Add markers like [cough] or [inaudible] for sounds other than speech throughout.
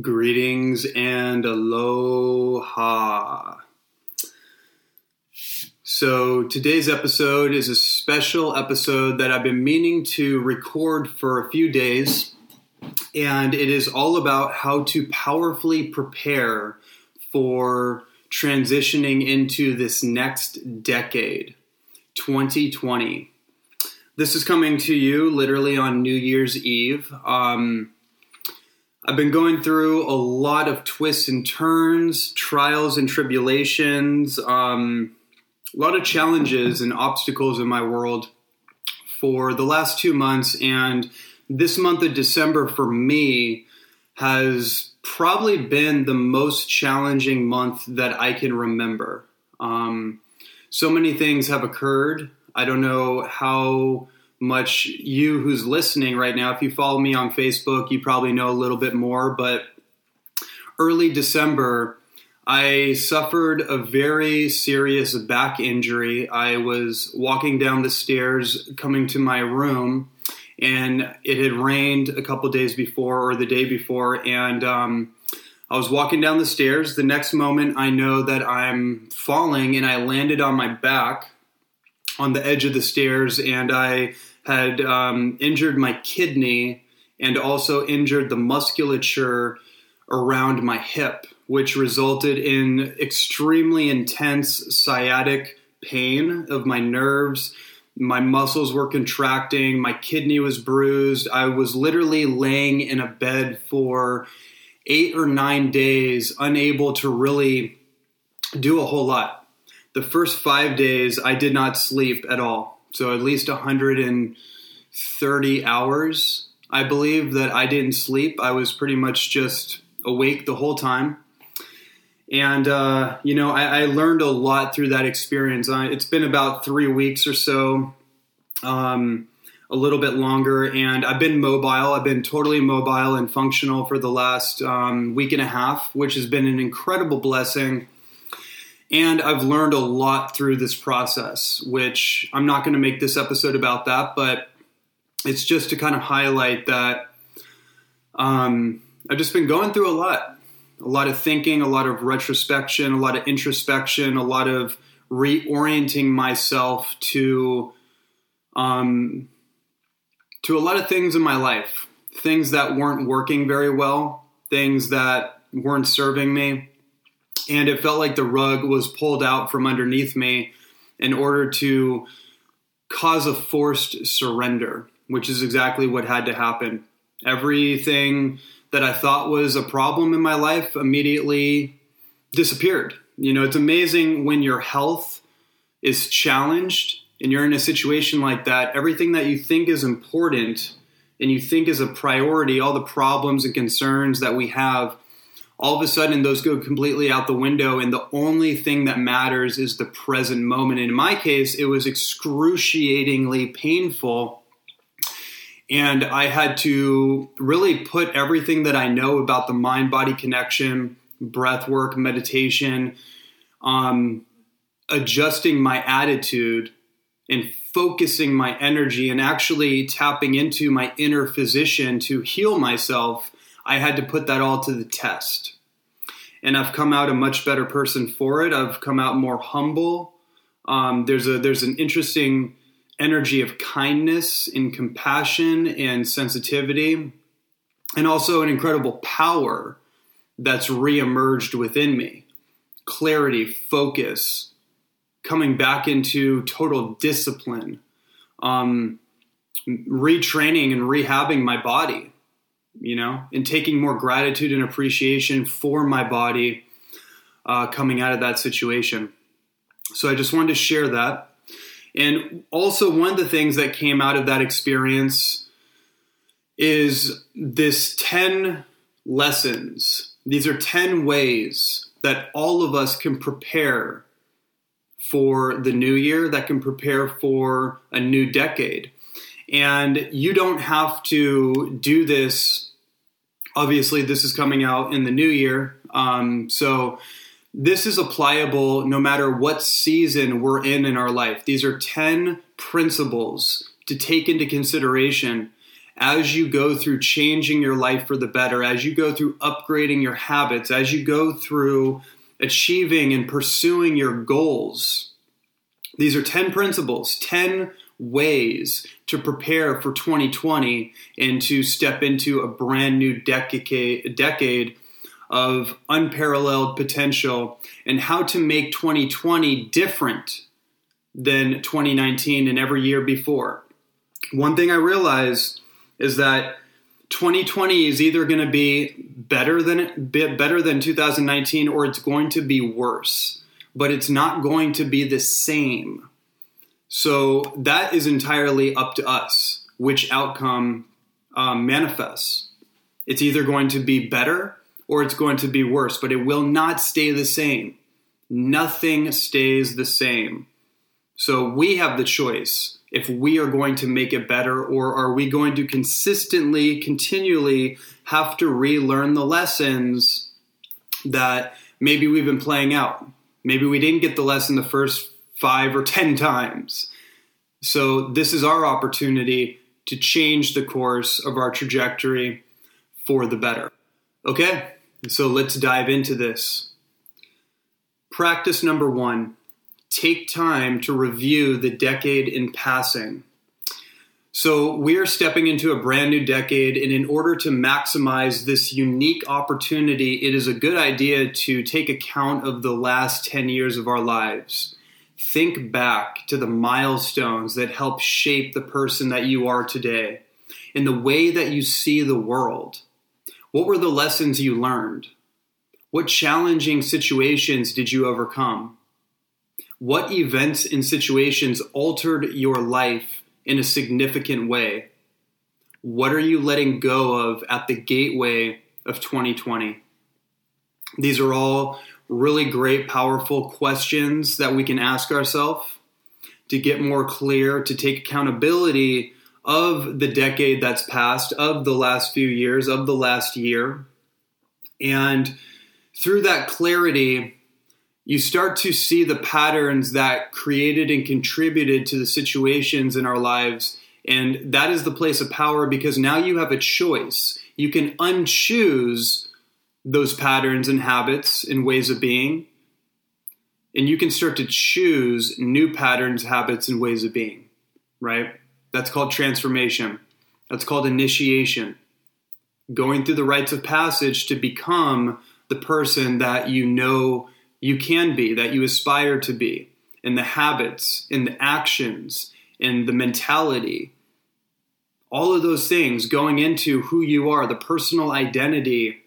Greetings and aloha. So, today's episode is a special episode that I've been meaning to record for a few days, and it is all about how to powerfully prepare for transitioning into this next decade, 2020. This is coming to you literally on New Year's Eve. Um, I've been going through a lot of twists and turns, trials and tribulations, um, a lot of challenges and obstacles in my world for the last two months. And this month of December for me has probably been the most challenging month that I can remember. Um, so many things have occurred. I don't know how much you who's listening right now, if you follow me on Facebook, you probably know a little bit more. But early December, I suffered a very serious back injury. I was walking down the stairs coming to my room, and it had rained a couple days before or the day before, and um, I was walking down the stairs. The next moment, I know that I'm falling, and I landed on my back on the edge of the stairs, and I had um, injured my kidney and also injured the musculature around my hip, which resulted in extremely intense sciatic pain of my nerves. My muscles were contracting, my kidney was bruised. I was literally laying in a bed for eight or nine days, unable to really do a whole lot. The first five days, I did not sleep at all so at least 130 hours, I believe, that I didn't sleep. I was pretty much just awake the whole time. And, uh, you know, I, I, learned a lot through that experience. I, it's been about three weeks or so, um, a little bit longer. And I've been mobile. I've been totally mobile and functional for the last um, week and a half, which has been an incredible blessing. And I've learned a lot through this process, which I'm not going to make this episode about that, but it's just to kind of highlight that um, I've just been going through a lot. A lot of thinking, a lot of retrospection, a lot of introspection, a lot of reorienting myself to um, to a lot of things in my life, things that weren't working very well, things that weren't serving me, and it felt like the rug was pulled out from underneath me in order to cause a forced surrender, which is exactly what had to happen. Everything that I thought was a problem in my life immediately disappeared. You know, it's amazing when your health is challenged and you're in a situation like that, everything that you think is important and you think is a priority, all the problems and concerns that we have all of a sudden those go completely out the window and the only thing that matters is the present moment and in my case it was excruciatingly painful and i had to really put everything that i know about the mind body connection breath work meditation um, adjusting my attitude and focusing my energy and actually tapping into my inner physician to heal myself I had to put that all to the test. And I've come out a much better person for it. I've come out more humble. Um, there's a there's an interesting energy of kindness and compassion and sensitivity, and also an incredible power that's reemerged within me. Clarity, focus, coming back into total discipline, um, retraining and rehabbing my body you know, and taking more gratitude and appreciation for my body uh, coming out of that situation. So I just wanted to share that. And also, one of the things that came out of that experience is this 10 lessons. These are 10 ways that all of us can prepare for the new year, that can prepare for a new decade. And you don't have to do this. Obviously, this is coming out in the new year. Um, so, this is applicable no matter what season we're in in our life. These are 10 principles to take into consideration as you go through changing your life for the better, as you go through upgrading your habits, as you go through achieving and pursuing your goals. These are 10 principles, 10 ways to prepare for 2020 and to step into a brand new decade, decade of unparalleled potential and how to make 2020 different than 2019 and every year before. One thing I realize is that 2020 is either going to be better than better than 2019 or it's going to be worse, but it's not going to be the same. So that is entirely up to us which outcome um, manifests. It's either going to be better or it's going to be worse, but it will not stay the same. Nothing stays the same. So we have the choice if we are going to make it better or are we going to consistently, continually have to relearn the lessons that maybe we've been playing out. Maybe we didn't get the lesson the first five or ten times. So this is our opportunity to change the course of our trajectory for the better. Okay, so let's dive into this. Practice number one take time to review the decade in passing. So, we are stepping into a brand new decade, and in order to maximize this unique opportunity, it is a good idea to take account of the last 10 years of our lives. Think back to the milestones that help shape the person that you are today and the way that you see the world. What were the lessons you learned? What challenging situations did you overcome? What events and situations altered your life in a significant way? What are you letting go of at the gateway of 2020? These are all really great, powerful questions that we can ask ourselves to get more clear, to take accountability of the decade that's passed, of the last few years, of the last year. And through that clarity, you start to see the patterns that created and contributed to the situations in our lives. And that is the place of power because now you have a choice. You can unchoose those patterns and habits and ways of being. And you can start to choose new patterns, habits, and ways of being, right? That's called transformation. That's called initiation. Going through the rites of passage to become the person that you know you can be, that you aspire to be, in the habits, in the actions, in the mentality. All of those things going into who you are, the personal identity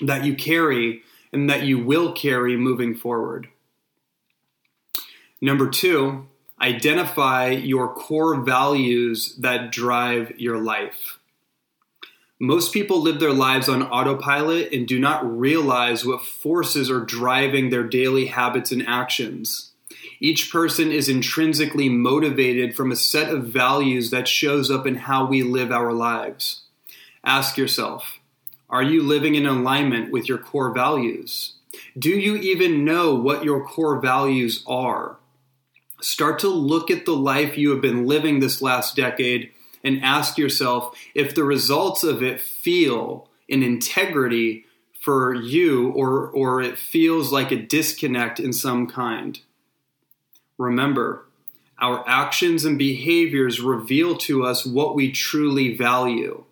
that you carry and that you will carry moving forward. Number two, identify your core values that drive your life. Most people live their lives on autopilot and do not realize what forces are driving their daily habits and actions. Each person is intrinsically motivated from a set of values that shows up in how we live our lives. Ask yourself Are you living in alignment with your core values? Do you even know what your core values are? Start to look at the life you have been living this last decade and ask yourself if the results of it feel an integrity for you or, or it feels like a disconnect in some kind. Remember, our actions and behaviors reveal to us what we truly value.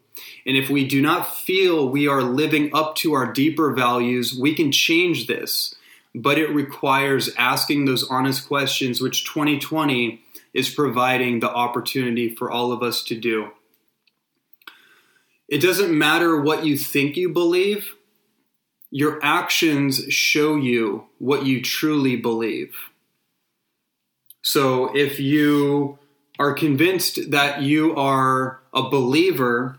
And if we do not feel we are living up to our deeper values, we can change this. But it requires asking those honest questions, which 2020 is providing the opportunity for all of us to do. It doesn't matter what you think you believe, your actions show you what you truly believe. So if you are convinced that you are a believer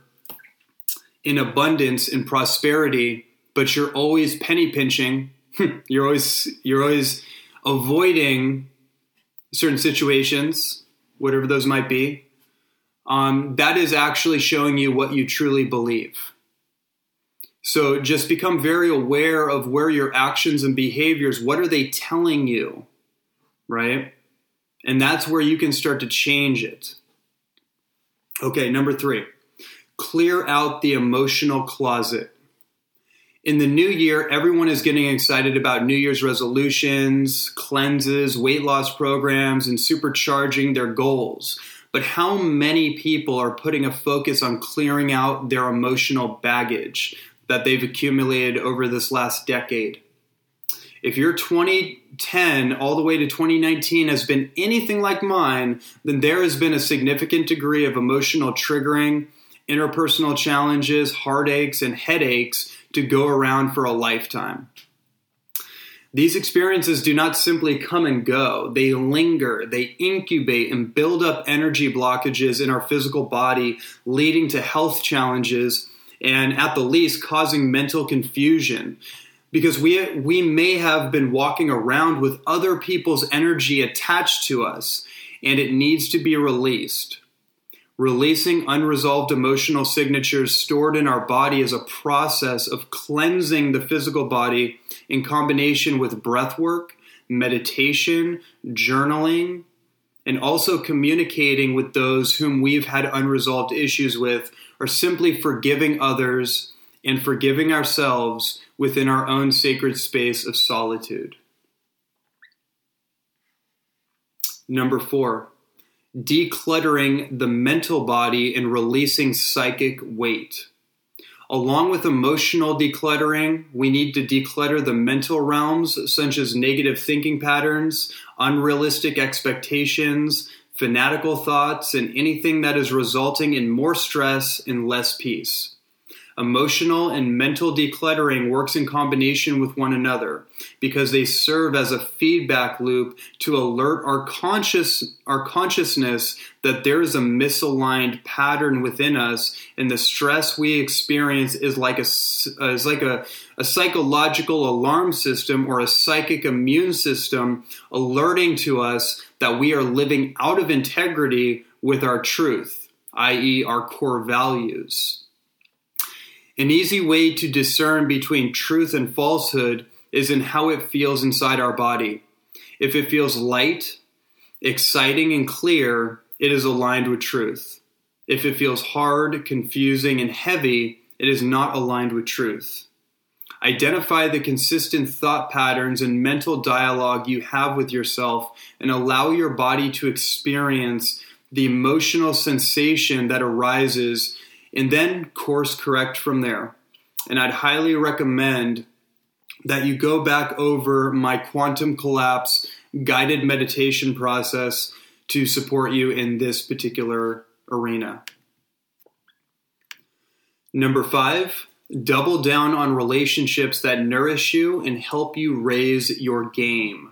in abundance and prosperity, but you're always penny pinching, [laughs] you're always you're always avoiding certain situations, whatever those might be, um, that is actually showing you what you truly believe. So just become very aware of where your actions and behaviors, what are they telling you, right? And that's where you can start to change it. Okay, number three, clear out the emotional closet. In the new year, everyone is getting excited about New Year's resolutions, cleanses, weight loss programs, and supercharging their goals. But how many people are putting a focus on clearing out their emotional baggage that they've accumulated over this last decade? If your 2010 all the way to 2019 has been anything like mine, then there has been a significant degree of emotional triggering, interpersonal challenges, heartaches, and headaches to go around for a lifetime. These experiences do not simply come and go, they linger, they incubate and build up energy blockages in our physical body, leading to health challenges and, at the least, causing mental confusion. Because we, we may have been walking around with other people's energy attached to us, and it needs to be released. Releasing unresolved emotional signatures stored in our body is a process of cleansing the physical body in combination with breath work, meditation, journaling, and also communicating with those whom we've had unresolved issues with, or simply forgiving others and forgiving ourselves within our own sacred space of solitude. Number four, decluttering the mental body and releasing psychic weight. Along with emotional decluttering, we need to declutter the mental realms, such as negative thinking patterns, unrealistic expectations, fanatical thoughts, and anything that is resulting in more stress and less peace. Emotional and mental decluttering works in combination with one another because they serve as a feedback loop to alert our conscious our consciousness that there is a misaligned pattern within us and the stress we experience is like a is like a, a psychological alarm system or a psychic immune system alerting to us that we are living out of integrity with our truth, i.e. our core values. An easy way to discern between truth and falsehood is in how it feels inside our body. If it feels light, exciting, and clear, it is aligned with truth. If it feels hard, confusing, and heavy, it is not aligned with truth. Identify the consistent thought patterns and mental dialogue you have with yourself and allow your body to experience the emotional sensation that arises and then course correct from there. And I'd highly recommend that you go back over my quantum collapse guided meditation process to support you in this particular arena. Number five, double down on relationships that nourish you and help you raise your game.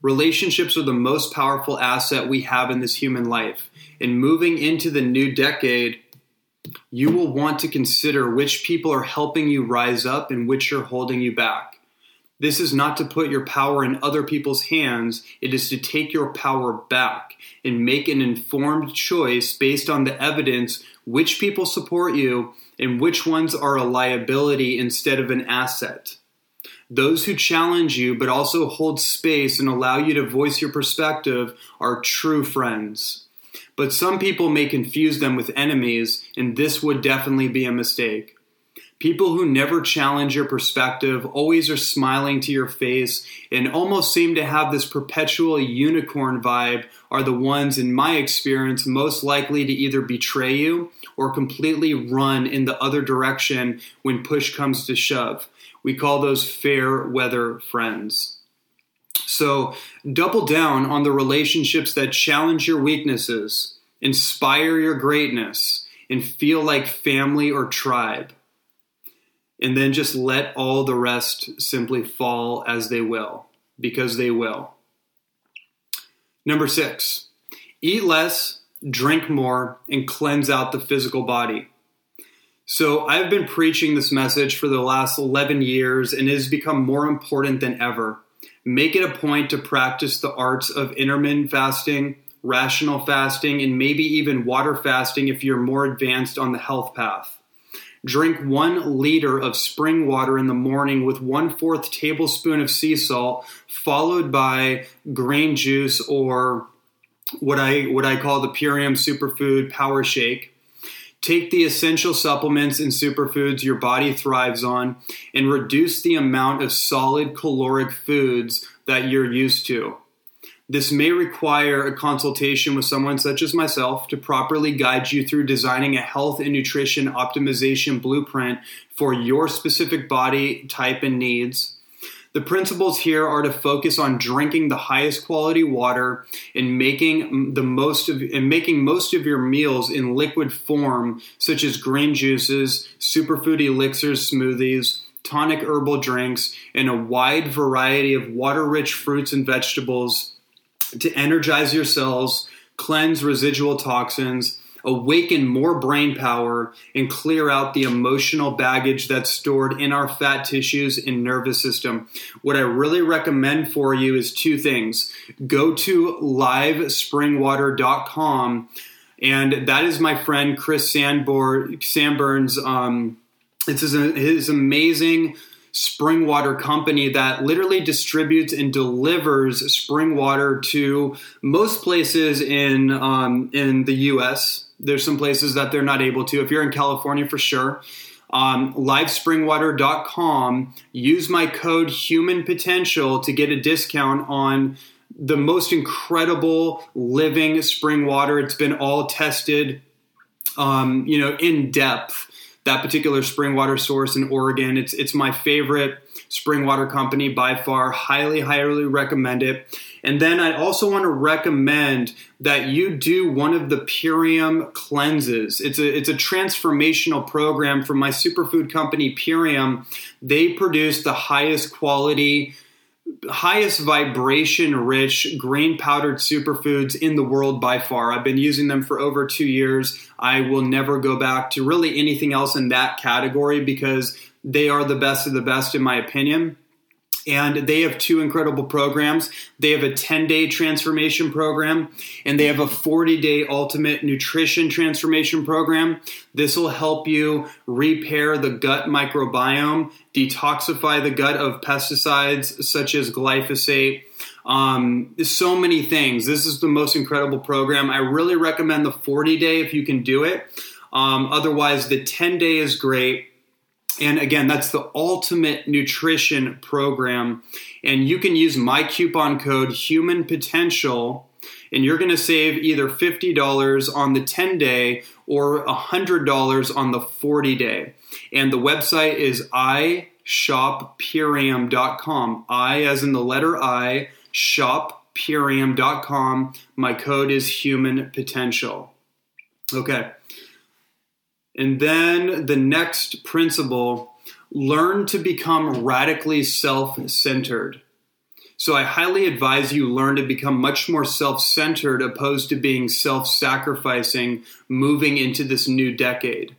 Relationships are the most powerful asset we have in this human life. And moving into the new decade, you will want to consider which people are helping you rise up and which are holding you back. This is not to put your power in other people's hands, it is to take your power back and make an informed choice based on the evidence which people support you and which ones are a liability instead of an asset. Those who challenge you but also hold space and allow you to voice your perspective are true friends. But some people may confuse them with enemies, and this would definitely be a mistake. People who never challenge your perspective, always are smiling to your face, and almost seem to have this perpetual unicorn vibe are the ones, in my experience, most likely to either betray you or completely run in the other direction when push comes to shove. We call those fair weather friends. So double down on the relationships that challenge your weaknesses, inspire your greatness, and feel like family or tribe. And then just let all the rest simply fall as they will, because they will. Number six, eat less, drink more, and cleanse out the physical body. So, I've been preaching this message for the last 11 years, and it has become more important than ever. Make it a point to practice the arts of intermittent fasting, rational fasting, and maybe even water fasting if you're more advanced on the health path. Drink one liter of spring water in the morning with one fourth tablespoon of sea salt, followed by grain juice or what I what I call the Purium Superfood Power Shake. Take the essential supplements and superfoods your body thrives on and reduce the amount of solid caloric foods that you're used to. This may require a consultation with someone such as myself to properly guide you through designing a health and nutrition optimization blueprint for your specific body type and needs. The principles here are to focus on drinking the highest quality water and making the most of and making most of your meals in liquid form, such as green juices, superfood elixirs, smoothies, tonic herbal drinks, and a wide variety of water-rich fruits and vegetables to energize your cells, cleanse residual toxins, awaken more brain power, and clear out the emotional baggage that's stored in our fat tissues and nervous system. What I really recommend for you is two things go to livespringwater.com, and that is my friend Chris Sandborn, Sanborn's. Um, it's his, his amazing spring water company that literally distributes and delivers spring water to most places in um, in the U.S. There's some places that they're not able to. If you're in California, for sure. Um, livespringwater.com. Use my code Human Potential to get a discount on the most incredible living spring water. It's been all tested, um, you know, in depth. That particular spring water source in Oregon. It's it's my favorite spring water company by far. Highly, highly recommend it. And then I also want to recommend that you do one of the Purium cleanses. It's a it's a transformational program from my superfood company Purium. They produce the highest quality highest vibration rich grain powdered superfoods in the world by far. I've been using them for over 2 years. I will never go back to really anything else in that category because they are the best of the best in my opinion. And they have two incredible programs. They have a 10 day transformation program and they have a 40 day ultimate nutrition transformation program. This will help you repair the gut microbiome, detoxify the gut of pesticides such as glyphosate. Um, so many things. This is the most incredible program. I really recommend the 40 day if you can do it. Um, otherwise, the 10 day is great and again, that's the ultimate nutrition program. And you can use my coupon code Human Potential, and you're going to save either $50 on the 10 day or $100 on the 40 day. And the website is ishoppurium.com. I, as in the letter I, shoppurium.com. My code is Human Potential. Okay. And then the next principle learn to become radically self centered. So I highly advise you learn to become much more self centered opposed to being self sacrificing moving into this new decade.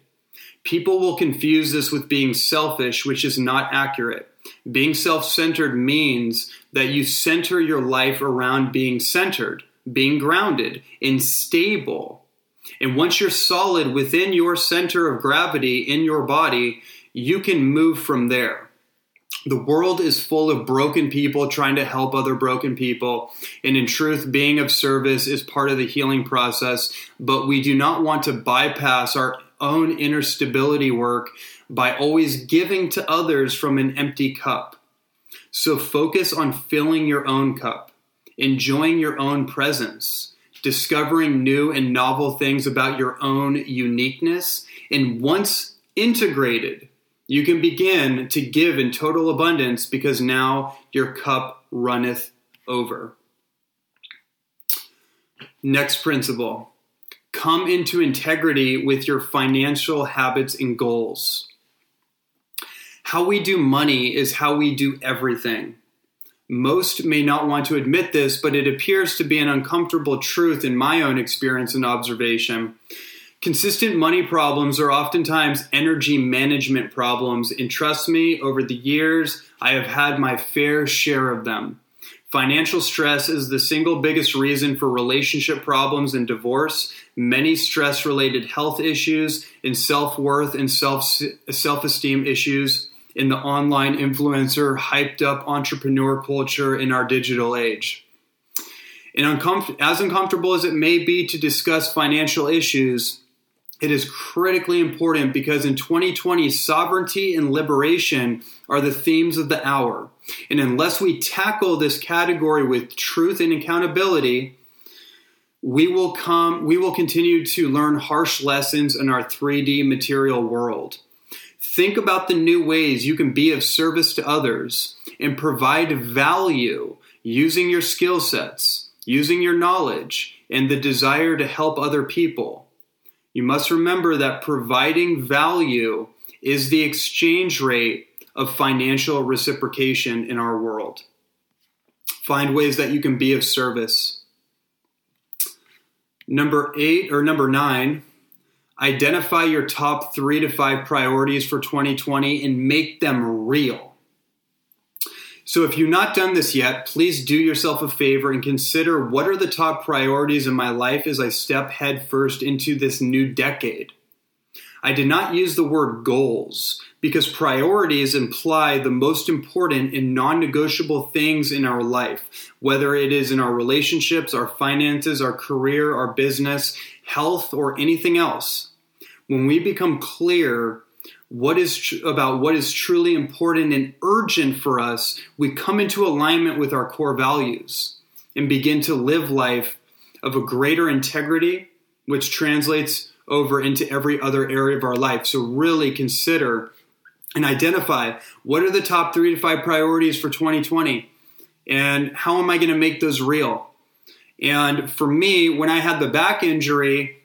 People will confuse this with being selfish, which is not accurate. Being self centered means that you center your life around being centered, being grounded, and stable and once you're solid within your center of gravity in your body, you can move from there. The world is full of broken people trying to help other broken people. And in truth, being of service is part of the healing process. But we do not want to bypass our own inner stability work by always giving to others from an empty cup. So focus on filling your own cup, enjoying your own presence discovering new and novel things about your own uniqueness. And once integrated, you can begin to give in total abundance because now your cup runneth over. Next principle come into integrity with your financial habits and goals. How we do money is how we do everything. Most may not want to admit this, but it appears to be an uncomfortable truth in my own experience and observation. Consistent money problems are oftentimes energy management problems, and trust me, over the years, I have had my fair share of them. Financial stress is the single biggest reason for relationship problems and divorce, many stress related health issues, and self worth and self esteem issues in the online influencer, hyped up entrepreneur culture in our digital age. And as uncomfortable as it may be to discuss financial issues, It is critically important because in 2020, sovereignty and liberation are the themes of the hour. And unless we tackle this category with truth and accountability, we will come we will continue to learn harsh lessons in our 3D material world. Think about the new ways you can be of service to others and provide value using your skill sets, using your knowledge, and the desire to help other people. You must remember that providing value is the exchange rate of financial reciprocation in our world. Find ways that you can be of service. Number eight or number nine, identify your top three to five priorities for 2020 and make them real. So, if you've not done this yet, please do yourself a favor and consider what are the top priorities in my life as I step headfirst into this new decade. I did not use the word goals because priorities imply the most important and non negotiable things in our life, whether it is in our relationships, our finances, our career, our business, health, or anything else. When we become clear what is tr- about what is truly important and urgent for us, we come into alignment with our core values and begin to live life of a greater integrity, which translates over into every other area of our life. So really consider and identify what are the top three to five priorities for 2020 and how am I going to make those real? And for me, when I had the back injury,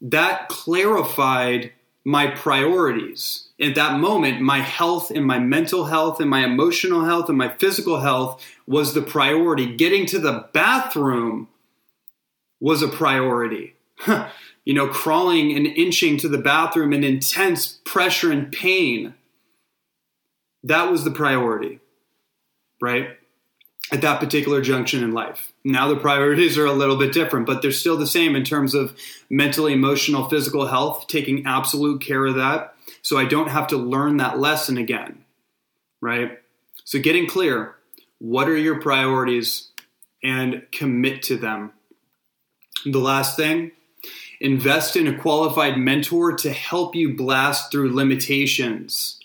that clarified my priorities. At that moment, my health and my mental health and my emotional health and my physical health was the priority. Getting to the bathroom was a priority. [laughs] you know, crawling and inching to the bathroom in intense pressure and pain that was the priority, right? At that particular junction in life. Now the priorities are a little bit different, but they're still the same in terms of mental, emotional, physical health, taking absolute care of that. So I don't have to learn that lesson again, right? So getting clear what are your priorities and commit to them. The last thing, invest in a qualified mentor to help you blast through limitations.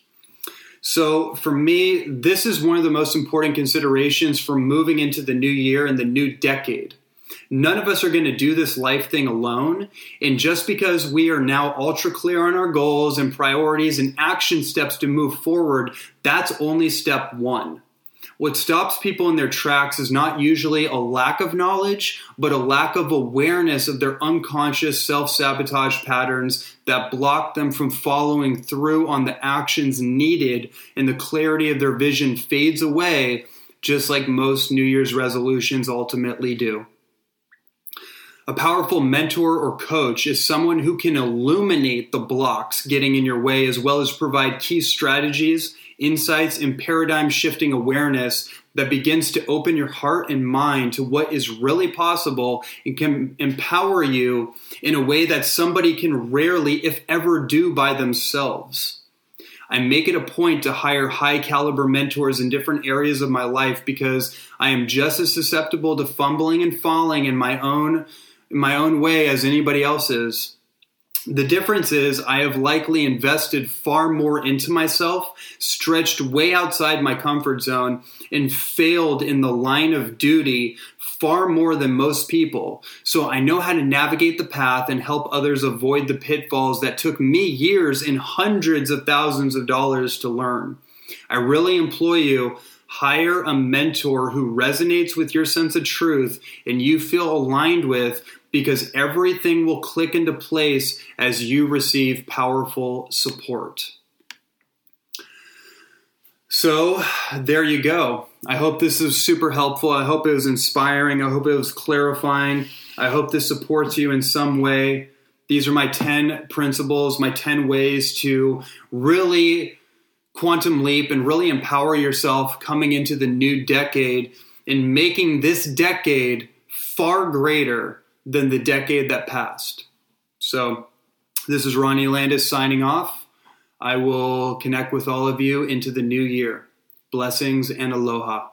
So for me, this is one of the most important considerations for moving into the new year and the new decade. None of us are going to do this life thing alone. And just because we are now ultra clear on our goals and priorities and action steps to move forward, that's only step one. What stops people in their tracks is not usually a lack of knowledge, but a lack of awareness of their unconscious self sabotage patterns that block them from following through on the actions needed, and the clarity of their vision fades away, just like most New Year's resolutions ultimately do. A powerful mentor or coach is someone who can illuminate the blocks getting in your way as well as provide key strategies insights, and paradigm shifting awareness that begins to open your heart and mind to what is really possible and can empower you in a way that somebody can rarely, if ever, do by themselves. I make it a point to hire high caliber mentors in different areas of my life because I am just as susceptible to fumbling and falling in my own in my own way as anybody else is. The difference is I have likely invested far more into myself, stretched way outside my comfort zone, and failed in the line of duty far more than most people. So I know how to navigate the path and help others avoid the pitfalls that took me years and hundreds of thousands of dollars to learn. I really employ you hire a mentor who resonates with your sense of truth and you feel aligned with because everything will click into place as you receive powerful support. So, there you go. I hope this is super helpful. I hope it was inspiring. I hope it was clarifying. I hope this supports you in some way. These are my 10 principles, my 10 ways to really quantum leap and really empower yourself coming into the new decade and making this decade far greater than the decade that passed. So, this is Ronnie Landis signing off. I will connect with all of you into the new year. Blessings and aloha.